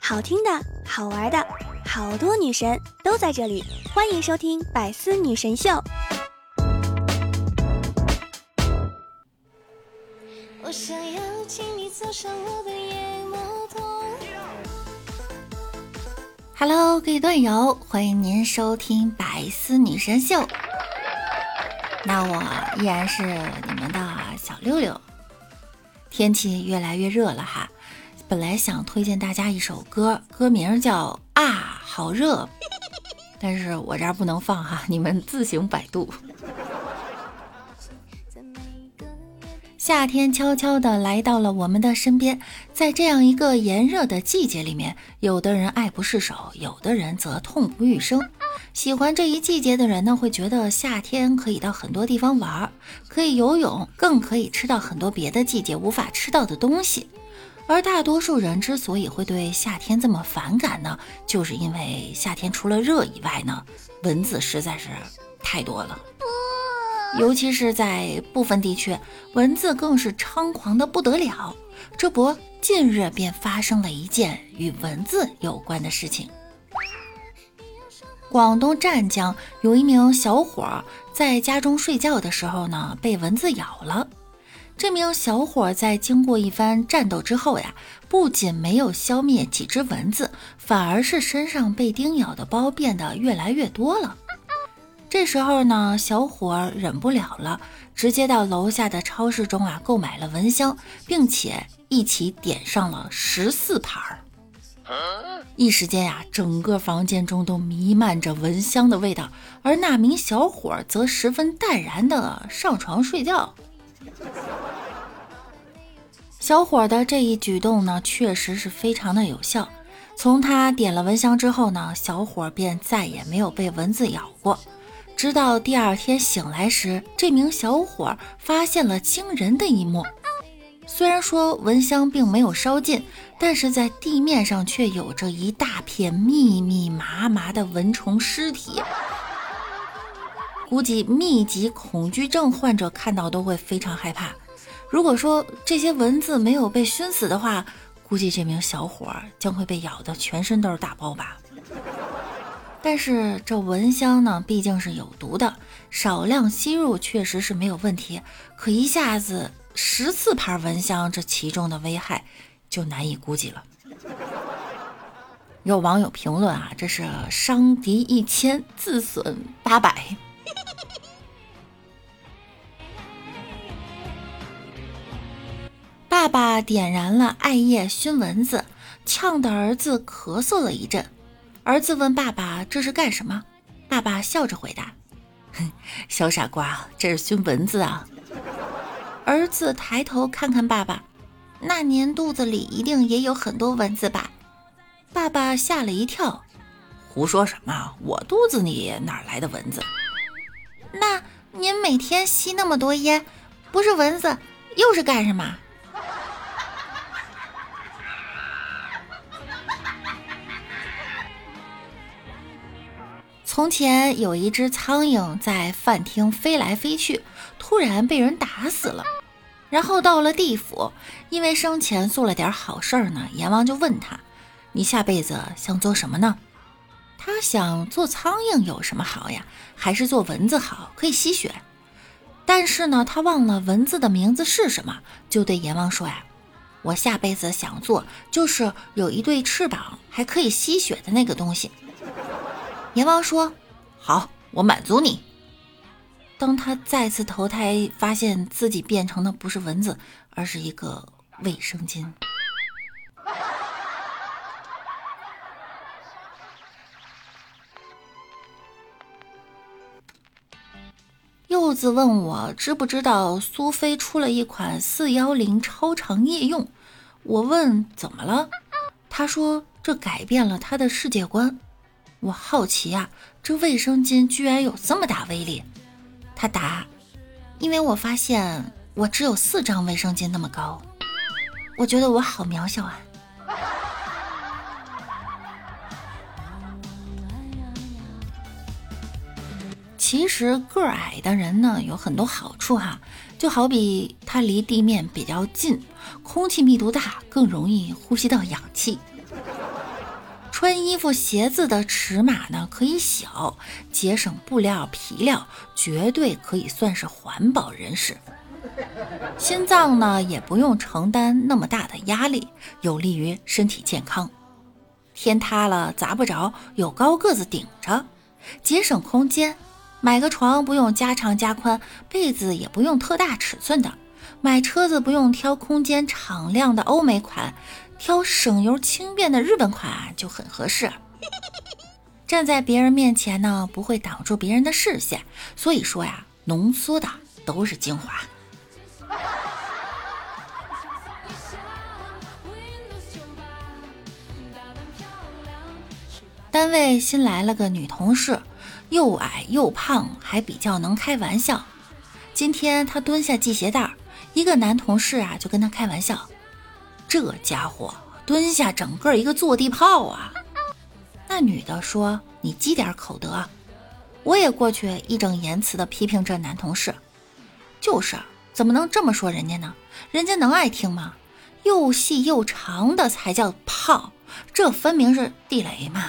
好听的，好玩的，好多女神都在这里，欢迎收听《百思女神秀》。我想要请你坐上我的夜摩托。Hello，各位段友，欢迎您收听《百思女神秀》。那我依然是你们的小六六。天气越来越热了哈，本来想推荐大家一首歌，歌名叫《啊好热》，但是我这儿不能放哈，你们自行百度。夏天悄悄地来到了我们的身边，在这样一个炎热的季节里面，有的人爱不释手，有的人则痛不欲生。喜欢这一季节的人呢，会觉得夏天可以到很多地方玩，可以游泳，更可以吃到很多别的季节无法吃到的东西。而大多数人之所以会对夏天这么反感呢，就是因为夏天除了热以外呢，蚊子实在是太多了。尤其是在部分地区，蚊子更是猖狂的不得了。这不，近日便发生了一件与蚊子有关的事情。广东湛江有一名小伙在家中睡觉的时候呢，被蚊子咬了。这名小伙在经过一番战斗之后呀，不仅没有消灭几只蚊子，反而是身上被叮咬的包变得越来越多了。这时候呢，小伙忍不了了，直接到楼下的超市中啊购买了蚊香，并且一起点上了十四盘儿。一时间呀，整个房间中都弥漫着蚊香的味道，而那名小伙则十分淡然的上床睡觉。小伙的这一举动呢，确实是非常的有效。从他点了蚊香之后呢，小伙便再也没有被蚊子咬过。直到第二天醒来时，这名小伙发现了惊人的一幕。虽然说蚊香并没有烧尽，但是在地面上却有着一大片密密麻麻的蚊虫尸体。估计密集恐惧症患者看到都会非常害怕。如果说这些蚊子没有被熏死的话，估计这名小伙将会被咬得全身都是大包吧。但是这蚊香呢，毕竟是有毒的，少量吸入确实是没有问题。可一下子十四盘蚊香，这其中的危害就难以估计了。有网友评论啊，这是伤敌一千，自损八百。爸爸点燃了艾叶熏蚊子，呛得儿子咳嗽了一阵。儿子问爸爸：“这是干什么？”爸爸笑着回答：“哼 小傻瓜，这是熏蚊子啊。”儿子抬头看看爸爸：“那您肚子里一定也有很多蚊子吧？”爸爸吓了一跳：“胡说什么？我肚子里哪来的蚊子？”那您每天吸那么多烟，不是蚊子又是干什么？从前有一只苍蝇在饭厅飞来飞去，突然被人打死了。然后到了地府，因为生前做了点好事儿呢，阎王就问他：“你下辈子想做什么呢？”他想做苍蝇有什么好呀？还是做蚊子好，可以吸血。但是呢，他忘了蚊子的名字是什么，就对阎王说：“呀，我下辈子想做就是有一对翅膀还可以吸血的那个东西。”阎王说：“好，我满足你。”当他再次投胎，发现自己变成的不是蚊子，而是一个卫生巾。柚子问我知不知道苏菲出了一款四幺零超长夜用，我问怎么了，他说这改变了他的世界观。我好奇呀，这卫生巾居然有这么大威力。他答：“因为我发现我只有四张卫生巾那么高，我觉得我好渺小啊。”其实个矮的人呢有很多好处哈，就好比他离地面比较近，空气密度大，更容易呼吸到氧气。穿衣服鞋子的尺码呢可以小，节省布料皮料，绝对可以算是环保人士。心脏呢也不用承担那么大的压力，有利于身体健康。天塌了砸不着，有高个子顶着，节省空间。买个床不用加长加宽，被子也不用特大尺寸的，买车子不用挑空间敞亮的欧美款。挑省油轻便的日本款就很合适。站在别人面前呢，不会挡住别人的视线，所以说呀，浓缩的都是精华。单位新来了个女同事，又矮又胖，还比较能开玩笑。今天她蹲下系鞋带儿，一个男同事啊就跟她开玩笑。这家伙蹲下，整个一个坐地炮啊！那女的说：“你积点口德。”我也过去义正言辞地批评这男同事：“就是，怎么能这么说人家呢？人家能爱听吗？又细又长的才叫炮，这分明是地雷嘛！”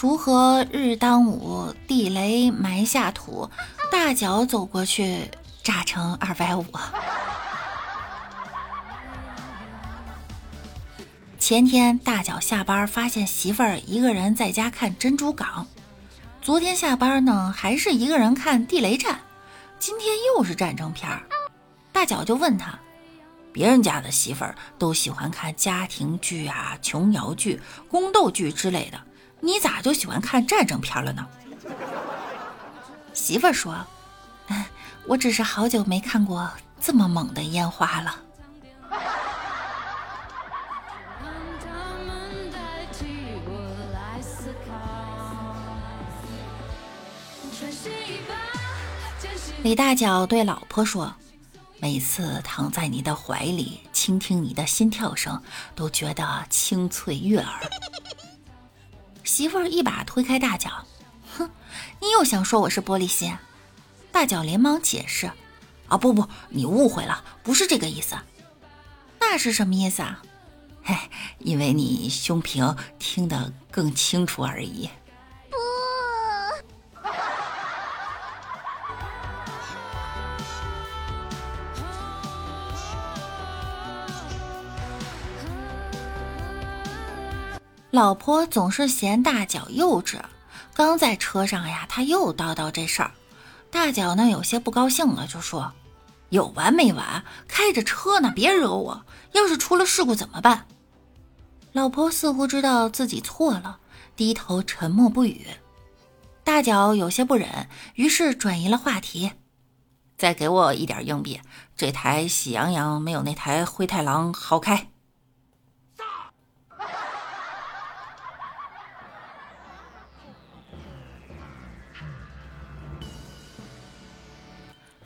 锄禾日当午，地雷埋下土。大脚走过去，炸成二百五。前天大脚下班，发现媳妇儿一个人在家看《珍珠港》。昨天下班呢，还是一个人看《地雷战》。今天又是战争片儿。大脚就问他：“别人家的媳妇儿都喜欢看家庭剧啊、琼瑶剧、宫斗剧之类的。”你咋就喜欢看战争片了呢？媳妇儿说：“我只是好久没看过这么猛的烟花了。”李大脚对老婆说：“每次躺在你的怀里，倾听你的心跳声，都觉得清脆悦耳。”媳妇儿一把推开大脚，哼，你又想说我是玻璃心？大脚连忙解释：“啊，不不，你误会了，不是这个意思。那是什么意思啊？嘿，因为你胸平，听得更清楚而已。”老婆总是嫌大脚幼稚，刚在车上呀，他又叨叨这事儿。大脚呢有些不高兴了，就说：“有完没完？开着车呢，别惹我！要是出了事故怎么办？”老婆似乎知道自己错了，低头沉默不语。大脚有些不忍，于是转移了话题：“再给我一点硬币，这台喜羊羊没有那台灰太狼好开。”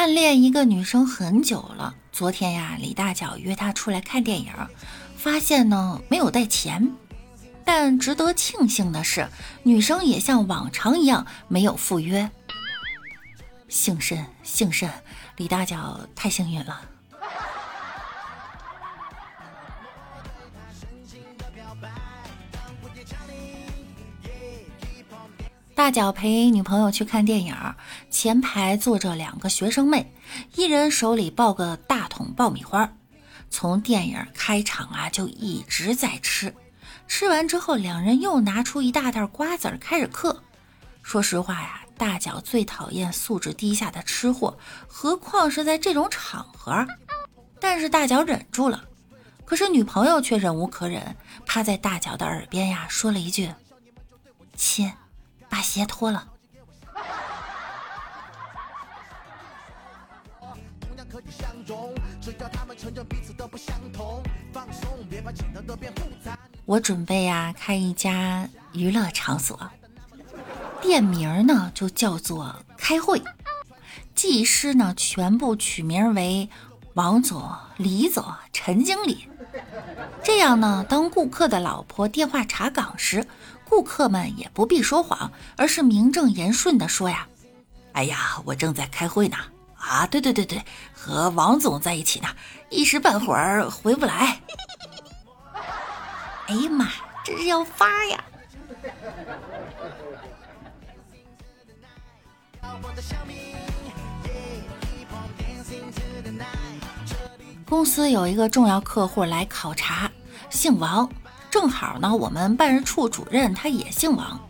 暗恋一个女生很久了，昨天呀，李大脚约她出来看电影，发现呢没有带钱，但值得庆幸的是，女生也像往常一样没有赴约。幸甚幸甚，李大脚太幸运了。大脚陪女朋友去看电影，前排坐着两个学生妹，一人手里抱个大桶爆米花。从电影开场啊，就一直在吃。吃完之后，两人又拿出一大袋瓜子儿开始嗑。说实话呀，大脚最讨厌素质低下的吃货，何况是在这种场合。但是大脚忍住了，可是女朋友却忍无可忍，趴在大脚的耳边呀，说了一句：“亲。”把鞋脱了。我准备呀开一家娱乐场所，店名呢就叫做开会，技师呢全部取名为王总、李总、陈经理。这样呢，当顾客的老婆电话查岗时，顾客们也不必说谎，而是名正言顺地说呀：“哎呀，我正在开会呢。啊，对对对对，和王总在一起呢，一时半会儿回不来。”哎呀妈，这是要发呀！公司有一个重要客户来考察，姓王，正好呢，我们办事处主任他也姓王。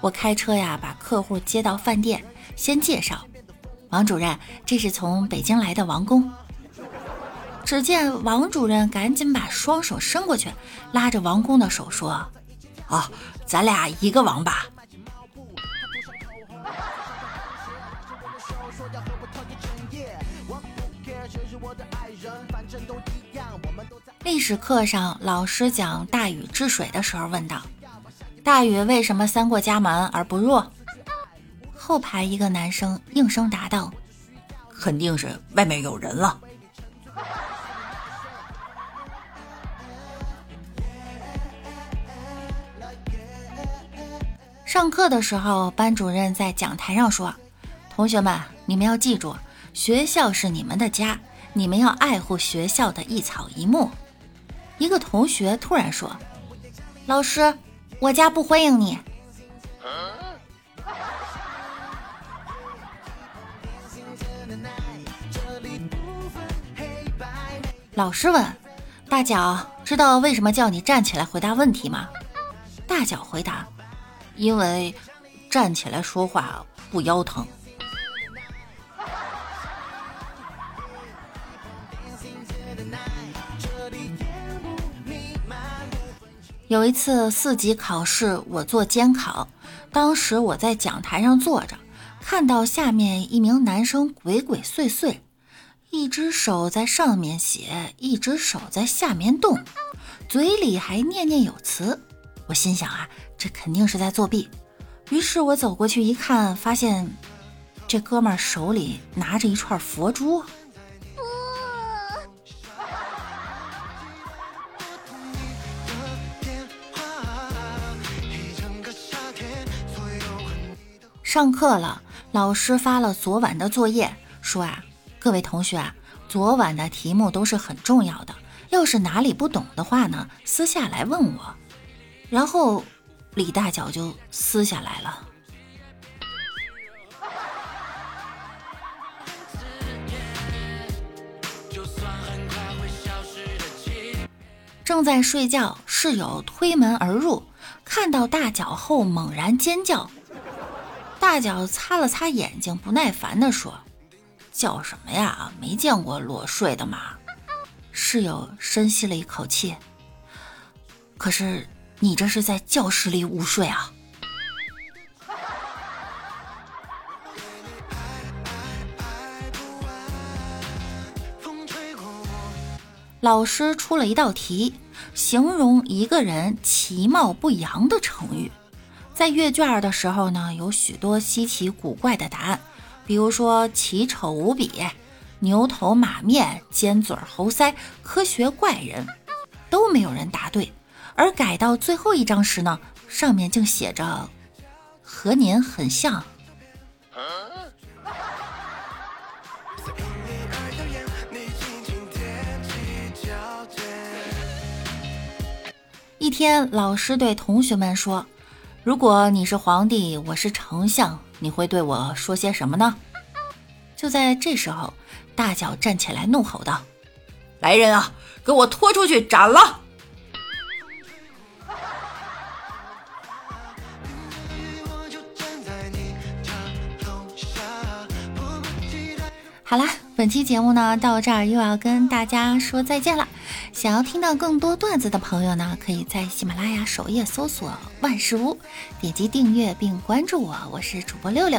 我开车呀，把客户接到饭店，先介绍，王主任，这是从北京来的王工。只见王主任赶紧把双手伸过去，拉着王工的手说：“啊，咱俩一个王八。”历史课上，老师讲大禹治水的时候问道：“大禹为什么三过家门而不入？”后排一个男生应声答道：“肯定是外面有人了。”上课的时候，班主任在讲台上说：“同学们，你们要记住，学校是你们的家，你们要爱护学校的一草一木。”一个同学突然说：“老师，我家不欢迎你。”老师问：“大脚，知道为什么叫你站起来回答问题吗？”大脚回答。因为站起来说话不腰疼。有一次四级考试，我做监考，当时我在讲台上坐着，看到下面一名男生鬼鬼祟祟，一只手在上面写，一只手在下面动，嘴里还念念有词。我心想啊。这肯定是在作弊，于是我走过去一看，发现这哥们手里拿着一串佛珠。上课了，老师发了昨晚的作业，说啊，各位同学啊，昨晚的题目都是很重要的，要是哪里不懂的话呢，私下来问我，然后。李大脚就撕下来了。正在睡觉，室友推门而入，看到大脚后猛然尖叫。大脚擦了擦眼睛，不耐烦地说：“叫什么呀？没见过裸睡的吗？”室友深吸了一口气，可是。你这是在教室里午睡啊！老师出了一道题，形容一个人其貌不扬的成语。在阅卷的时候呢，有许多稀奇古怪的答案，比如说奇丑无比、牛头马面、尖嘴猴腮、科学怪人，都没有人答对。而改到最后一张时呢，上面竟写着“和您很像”。一天，老师对同学们说：“如果你是皇帝，我是丞相，你会对我说些什么呢？”就在这时候，大脚站起来怒吼道：“来人啊，给我拖出去斩了！”好啦，本期节目呢到这儿又要跟大家说再见了。想要听到更多段子的朋友呢，可以在喜马拉雅首页搜索万事屋，点击订阅并关注我，我是主播六六。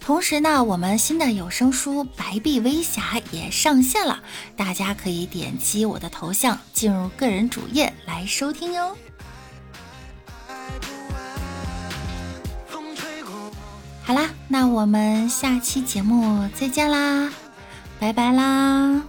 同时呢，我们新的有声书《白璧微瑕》也上线了，大家可以点击我的头像进入个人主页来收听哟。好啦，那我们下期节目再见啦，拜拜啦。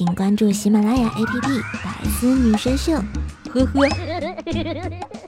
请关注喜马拉雅 APP《百思女神秀》。呵呵。